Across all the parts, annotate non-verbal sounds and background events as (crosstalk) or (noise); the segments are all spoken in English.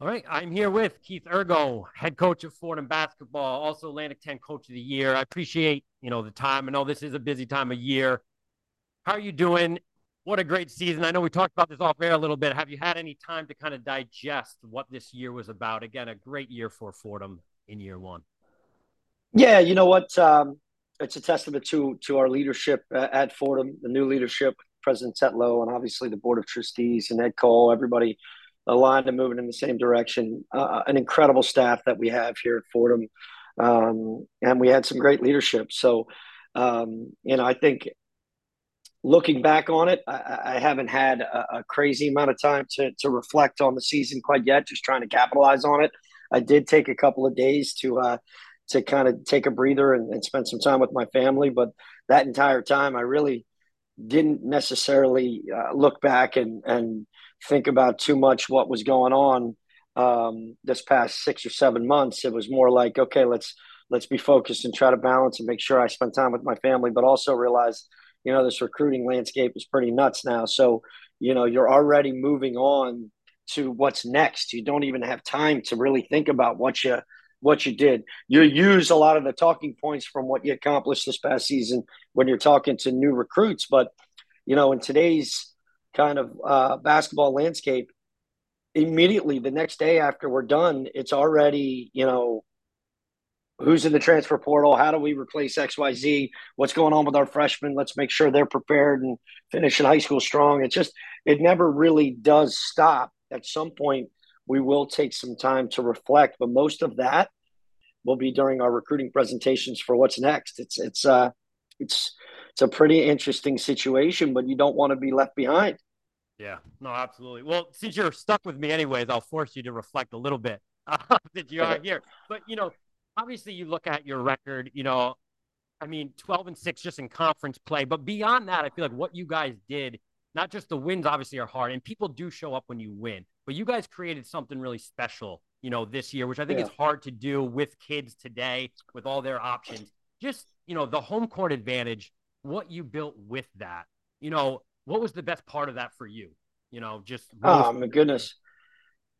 All right, I'm here with Keith Urgo, head coach of Fordham basketball, also Atlantic 10 coach of the year. I appreciate, you know, the time. I know this is a busy time of year. How are you doing? What a great season. I know we talked about this off air a little bit. Have you had any time to kind of digest what this year was about? Again, a great year for Fordham in year one. Yeah, you know what? Um, it's a testament to to our leadership at Fordham, the new leadership, President Tetlow, and obviously the board of trustees and Ed Kull, everybody aligned and moving in the same direction. Uh, an incredible staff that we have here at Fordham, um, and we had some great leadership. So, um, you know, I think looking back on it, I, I haven't had a, a, crazy amount of time to to reflect on the season quite yet. Just trying to capitalize on it. I did take a couple of days to uh, to kind of take a breather and, and spend some time with my family, but that entire time, I really didn't necessarily uh, look back and and think about too much what was going on um, this past six or seven months. It was more like, okay, let's let's be focused and try to balance and make sure I spend time with my family, but also realize, you know, this recruiting landscape is pretty nuts now. So, you know, you're already moving on to what's next. You don't even have time to really think about what you what you did. You use a lot of the talking points from what you accomplished this past season when you're talking to new recruits, but you know, in today's kind of uh, basketball landscape, immediately the next day after we're done, it's already, you know, who's in the transfer portal? How do we replace XYZ? What's going on with our freshmen? Let's make sure they're prepared and finish in high school strong. It's just, it never really does stop. At some point, we will take some time to reflect, but most of that will be during our recruiting presentations for what's next. It's, it's, uh, it's, it's a pretty interesting situation, but you don't want to be left behind. Yeah, no, absolutely. Well, since you're stuck with me anyways, I'll force you to reflect a little bit (laughs) uh, that you are here. But you know, obviously, you look at your record. You know, I mean, 12 and six just in conference play. But beyond that, I feel like what you guys did, not just the wins, obviously are hard, and people do show up when you win. But you guys created something really special, you know, this year, which I think yeah. is hard to do with kids today with all their options. Just you know, the home court advantage what you built with that. You know, what was the best part of that for you? You know, just oh my goodness,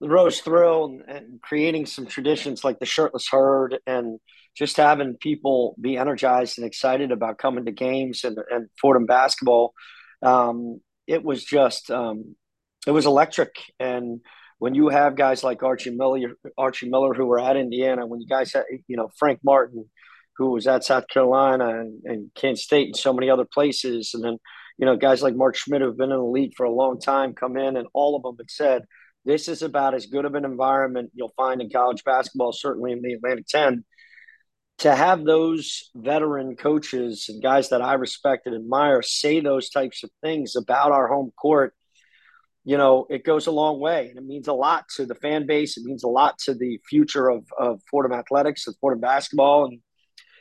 the Rose Hill and, and, creating some traditions like the shirtless herd and just having people be energized and excited about coming to games and, and Fordham basketball. Um, it was just um, it was electric and when you have guys like Archie Miller, Archie Miller, who were at Indiana, when you guys had, you know, Frank Martin, who was at South Carolina and, and Kansas State and so many other places. And then, you know, guys like Mark Schmidt who've been in the league for a long time come in and all of them have said, this is about as good of an environment you'll find in college basketball, certainly in the Atlantic 10. To have those veteran coaches and guys that I respect and admire say those types of things about our home court, you know, it goes a long way and it means a lot to the fan base. It means a lot to the future of, of Fordham athletics and Fordham basketball. And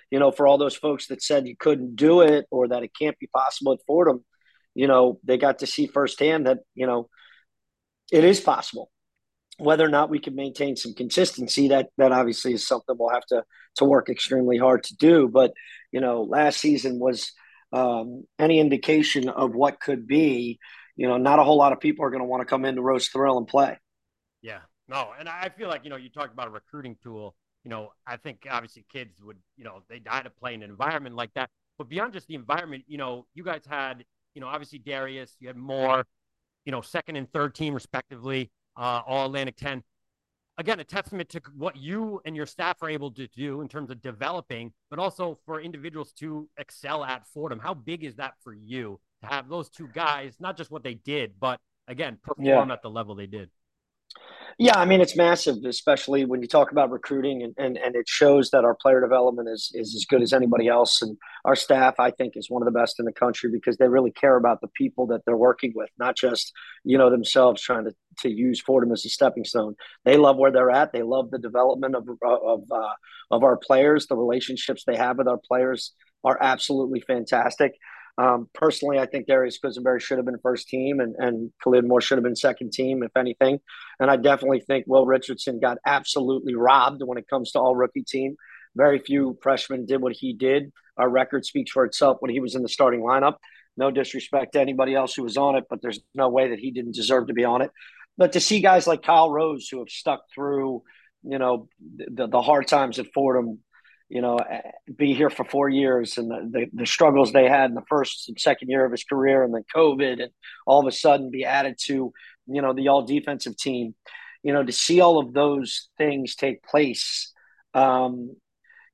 you know, for all those folks that said you couldn't do it or that it can't be possible at Fordham, you know, they got to see firsthand that, you know, it is possible. Whether or not we can maintain some consistency, that that obviously is something we'll have to to work extremely hard to do. But you know, last season was um, any indication of what could be. You know, not a whole lot of people are going to want to come into Rose Hill and play. Yeah, no, and I feel like you know you talked about a recruiting tool you know, I think obviously kids would, you know, they die to play in an environment like that. But beyond just the environment, you know, you guys had, you know, obviously Darius, Khalid Moore, you know, second and third team respectively, uh, all Atlantic 10. Again, a testament to what you and your staff are able to do in terms of developing, but also for individuals to excel at Fordham. How big is that for you to have those two guys, not just what they did, but again, perform yeah. at the level they did? Yeah, I mean it's massive, especially when you talk about recruiting, and, and, and it shows that our player development is is as good as anybody else, and our staff I think is one of the best in the country because they really care about the people that they're working with, not just you know themselves trying to to use Fordham as a stepping stone. They love where they're at. They love the development of of uh, of our players. The relationships they have with our players are absolutely fantastic. Um, personally, I think Darius Quisenberry should have been first team, and and Khalid Moore should have been second team, if anything. And I definitely think Will Richardson got absolutely robbed when it comes to all rookie team. Very few freshmen did what he did. Our record speaks for itself when he was in the starting lineup. No disrespect to anybody else who was on it, but there's no way that he didn't deserve to be on it. but to see guys like Kyle Rose who have stuck through, you know, the, the hard times at Fordham, you know, be here for four years and the, the, the, struggles they had in the first and second year of his career and then COVID and all of a sudden be added to, you know, the all defensive team, you know, to see all of those things take place, um,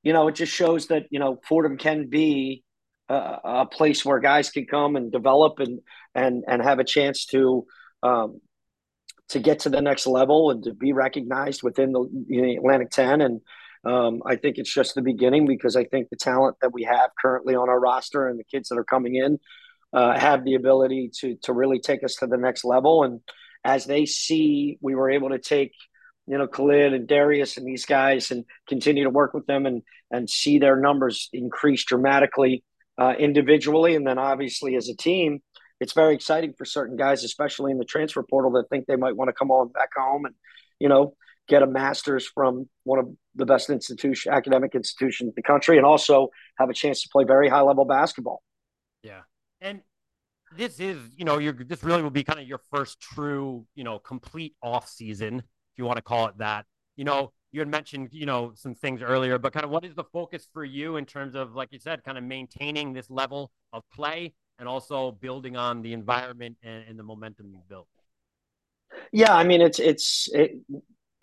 you know, it just shows that, you know, Fordham can be a, a place where guys can come and develop and, and, and have a chance to, um, to get to the next level and to be recognized within the, the Atlantic 10 and, um, I think it's just the beginning because I think the talent that we have currently on our roster and the kids that are coming in uh, have the ability to to really take us to the next level. And as they see, we were able to take you know Khalid and Darius and these guys and continue to work with them and and see their numbers increase dramatically uh, individually and then obviously as a team. It's very exciting for certain guys, especially in the transfer portal, that think they might want to come on back home and you know get a master's from one of the best institution academic institutions in the country and also have a chance to play very high level basketball. Yeah. And this is you know you're this really will be kind of your first true you know complete off season if you want to call it that. You know you had mentioned you know some things earlier but kind of what is the focus for you in terms of like you said kind of maintaining this level of play and also building on the environment and, and the momentum you've built? Yeah i mean it's it's it,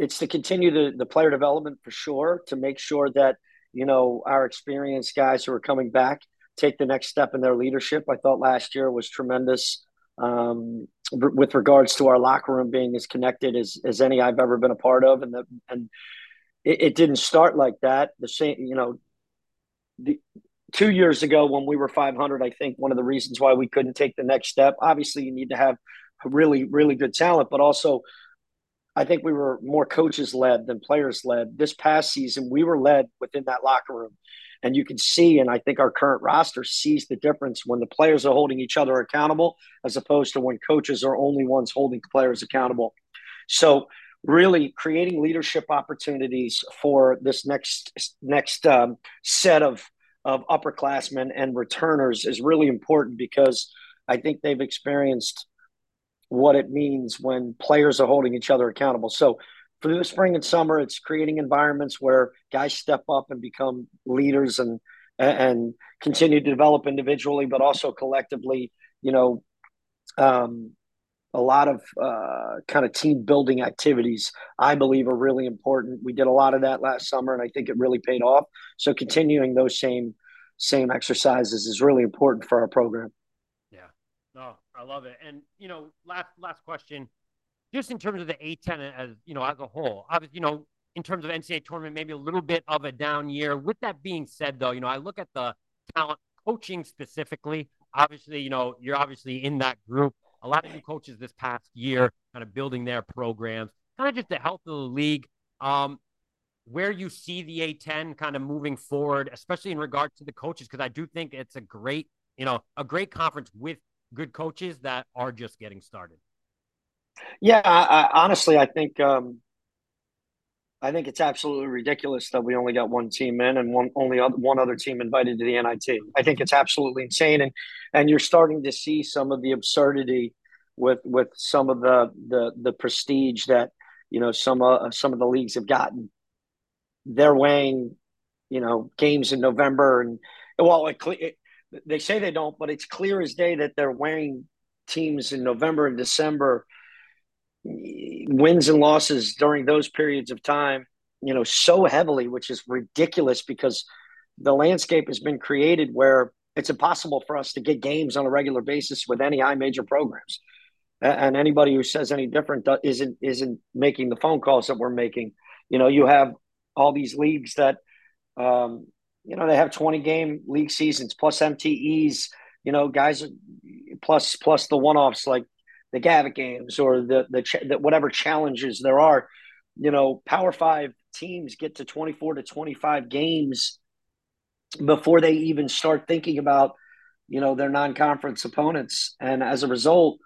it's to continue the, the player development for sure to make sure that you know our experienced guys who are coming back take the next step in their leadership. I thought last year was tremendous um, with regards to our locker room being as connected as, as any i've ever been a part of. And the, and it, it didn't start like that. The same you know the two years ago when we were 500 i think one of the reasons why we couldn't take the next step obviously you need to have really really good talent but also I think we were more coaches led than players led. This past season, we were led within that locker room. And you can see, and I think our current roster sees the difference when the players are holding each other accountable as opposed to when coaches are only ones holding players accountable. So, really creating leadership opportunities for this next next um, set of of upperclassmen and returners is really important because I think they've experienced what it means when players are holding each other accountable. So for the spring and summer, it's creating environments where guys step up and become leaders and and continue to develop individually, but also collectively. You know, um, a lot of uh, kind of team building activities, I believe, are really important. We did a lot of that last summer, and I think it really paid off. So continuing those same same exercises is really important for our program. I love it. And you know, last last question, just in terms of the A10 as you know as a whole, obviously, you know, in terms of NCAA tournament, maybe a little bit of a down year. With that being said, though, you know, I look at the talent coaching specifically. Obviously, you know, you're obviously in that group. A lot of new coaches this past year, kind of building their programs, kind of just the health of the league. Um, where you see the A10 kind of moving forward, especially in regard to the coaches, because I do think it's a great, you know, a great conference with good coaches that are just getting started? Yeah, I, I, honestly, I think um, I think it's absolutely ridiculous that we only got one team in and one only one other team invited to the NIT. I think it's absolutely insane, and and you're starting to see some of the absurdity with with some of the the the prestige that you know some uh, some of the leagues have gotten. They're weighing, you know, games in November and well, it, they say they don't, but it's clear as day that they're wearing teams in November and December, wins and losses during those periods of time, you know, so heavily, which is ridiculous because the landscape has been created where it's impossible for us to get games on a regular basis with any high major programs. And anybody who says any different isn't isn't making the phone calls that we're making. You know, you have all these leagues that um, you know, they have 20 game league seasons plus MTEs, you know, guys plus plus the one offs like the Gavitt games or the, the, the whatever challenges there are. You know, Power Five teams get to 24 to 25 games before they even start thinking about, you know, their non conference opponents. And as a result,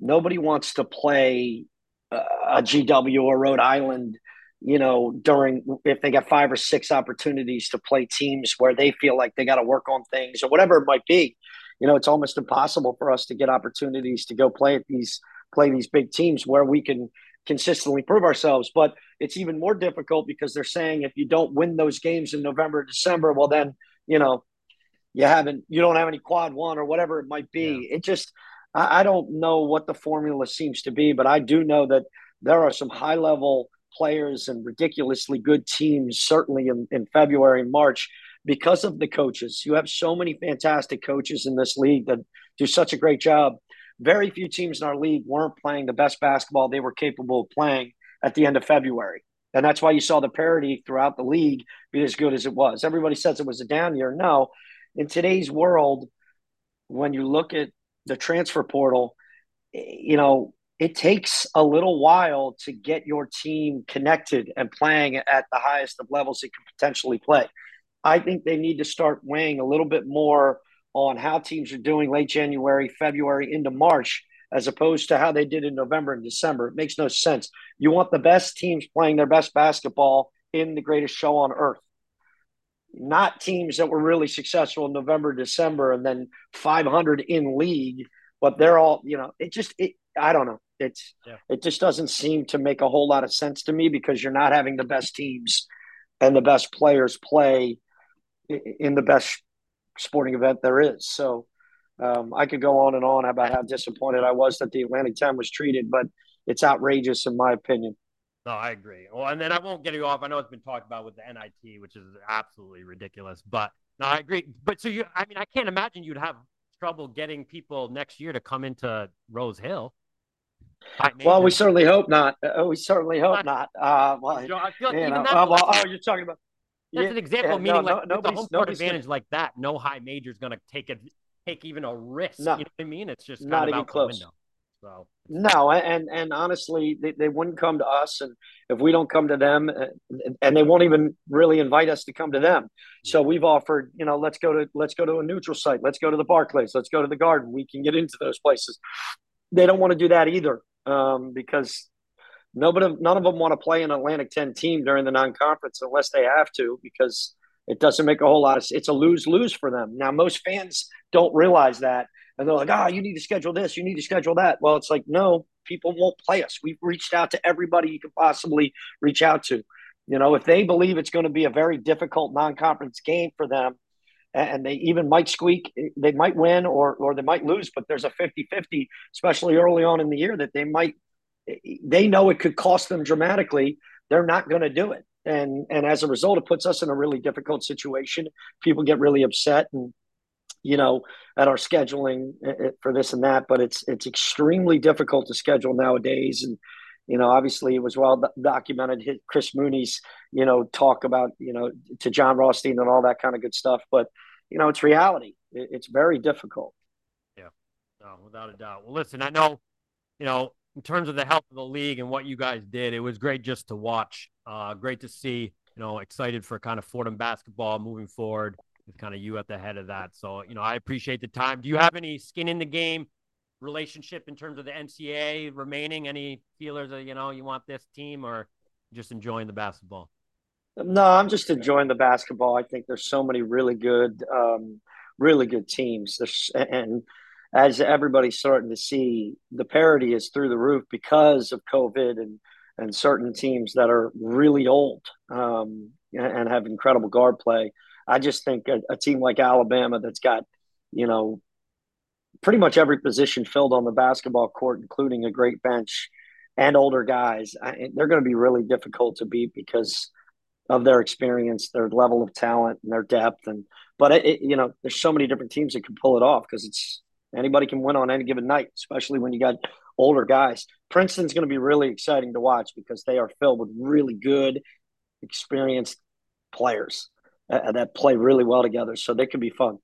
nobody wants to play uh, a GW or Rhode Island you know, during if they got five or six opportunities to play teams where they feel like they got to work on things or whatever it might be, you know, it's almost impossible for us to get opportunities to go play at these play these big teams where we can consistently prove ourselves. But it's even more difficult because they're saying if you don't win those games in November, December, well, then, you know, you haven't, you don't have any quad one or whatever it might be. Yeah. It just, I, I don't know what the formula seems to be, but I do know that there are some high level players and ridiculously good teams, certainly in, in February and March, because of the coaches. You have so many fantastic coaches in this league that do such a great job. Very few teams in our league weren't playing the best basketball they were capable of playing at the end of February. And that's why you saw the parity throughout the league be as good as it was. Everybody says it was a down year. No, in today's world, when you look at the transfer portal, you know, it takes a little while to get your team connected and playing at the highest of levels it can potentially play. I think they need to start weighing a little bit more on how teams are doing late January, February into March, as opposed to how they did in November and December. It makes no sense. You want the best teams playing their best basketball in the greatest show on earth, not teams that were really successful in November, December, and then 500 in league. But they're all, you know, it just, it, I don't know. It's, yeah. it just doesn't seem to make a whole lot of sense to me because you're not having the best teams and the best players play in the best sporting event there is. So um, I could go on and on about how disappointed I was that the Atlantic 10 was treated, but it's outrageous in my opinion. No, I agree. Well, and then I won't get you off. I know it's been talked about with the NIT, which is absolutely ridiculous. But no, I agree. But so you, I mean, I can't imagine you'd have trouble getting people next year to come into Rose Hill. Well, we certainly hope not. Uh, we certainly hope not. Uh, well, I feel like even know, that, well, oh, you're talking about that's yeah, an example, yeah, meaning no, like no, the home court advantage gonna... like that. No high major is going to take a take even a risk. No, you know what I mean? It's just not even close. So no, and and honestly, they, they wouldn't come to us, and if we don't come to them, uh, and they won't even really invite us to come to them. So we've offered, you know, let's go to let's go to a neutral site, let's go to the Barclays, let's go to the Garden. We can get into those places. They don't want to do that either, um, because nobody, none of them want to play an Atlantic 10 team during the non conference unless they have to, because it doesn't make a whole lot of it's a lose lose for them. Now, most fans don't realize that. And they're like, ah, oh, you need to schedule this, you need to schedule that. Well, it's like, no, people won't play us. We've reached out to everybody you could possibly reach out to. You know, if they believe it's going to be a very difficult non conference game for them, and they even might squeak, eh, they might win or, or they might lose, but there's a 50 50, especially early on in the year, that they might eh, eh, they know it could cost them dramatically. They're not going to do it. And, and as a result, it puts us in a really difficult situation. People get really upset and, you know, at our scheduling for this and that, but it's, it's extremely difficult to schedule nowadays. And, you know, obviously it was well documented. Chris Mooney's, you know, talk about, you know, to Jon Rothstein and all that kind of good stuff. But, you know, it's reality. It's very difficult. Yeah, no, without a doubt. Well, listen, I know, you know, in terms of the health of the league and what you guys did, it was great just to watch. Uh, great to see. You know, excited for kind of Fordham basketball moving forward with kind of you at the head of that. So, you know, I appreciate the time. Do you have any skin in the game relationship in terms of the NCAA remaining? Any feelers that you know you want this team or just enjoying the basketball? No, I'm just enjoying the basketball. I think there's so many really good, um, really good teams. There's and as everybody's starting to see, the parity is through the roof because of COVID and and certain teams that are really old um, and have incredible guard play. I just think a, a, team like Alabama that's got, you know, pretty much every position filled on the basketball court, including a great bench and older guys, I, they're going to be really difficult to beat because of their experience, their level of talent, and their depth. And but it, it, you know, there's so many different teams that can pull it off because it's Anybody can win on any given night, especially when you got older guys. Princeton's going to be really exciting to watch because they are filled with really good, experienced players uh, that play really well together. So they could be fun.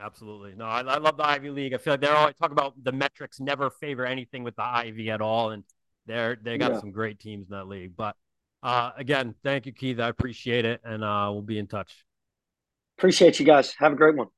Absolutely. No, I, I, love the Ivy League. I feel like they're always talk about the metrics never favor anything with the Ivy at all. And they're, they got yeah. some great teams in that league. But uh, again, thank you, Keith. I appreciate it. And uh, we'll be in touch. Appreciate you guys. Have a great one.